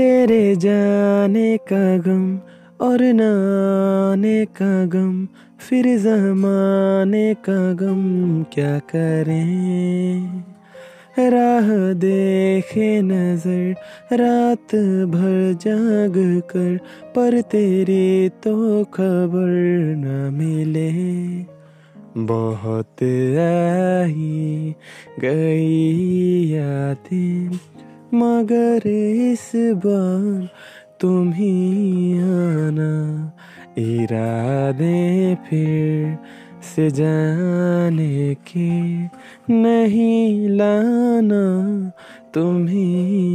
तेरे जाने का गम और नाने का गम, फिर जमाने का गम क्या करें? राह देखे नज़र, रात भर जाग कर, पर तेरी तो खबर न मिले। बहुत आई गई यादें मगर इस बार तुम ही आना। इरादे फिर से जाने के नहीं लाना तुम ही